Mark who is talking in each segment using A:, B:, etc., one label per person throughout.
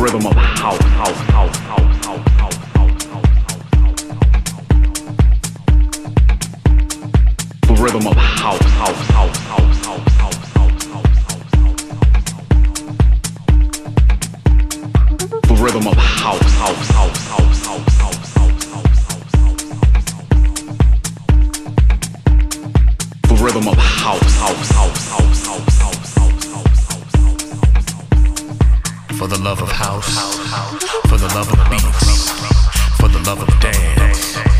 A: rhythm of house, house, house, house, house. the rhythm of house for the love of house, for the love of beats, for the love of dance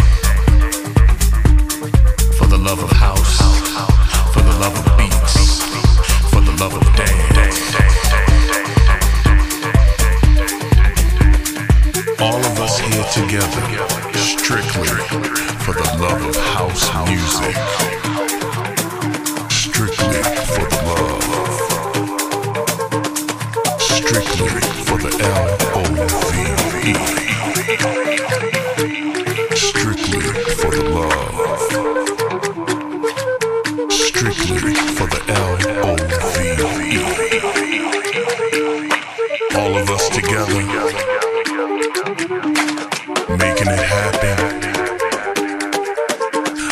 A: happen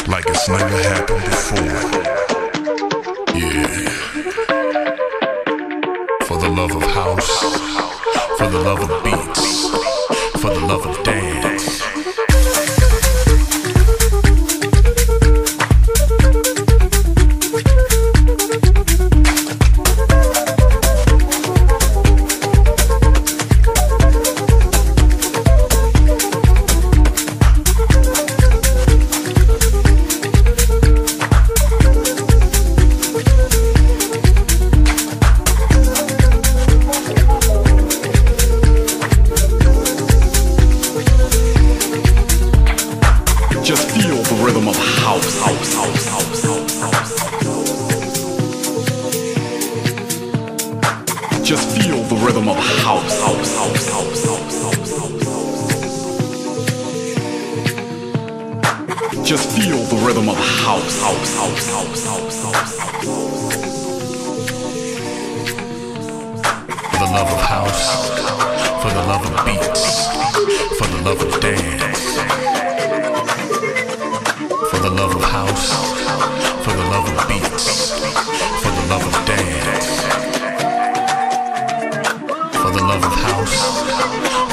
A: like it's never happened before. Yeah. For the love of house, for the love of beats, for the love of Just feel the rhythm of house. house, house, house, house, house, house. Just feel the rhythm of house, house, house, house, house, house, house. For the love of house, for the love of beats, for the love of dance, for the love of house, for the love of beats, for the love of dance.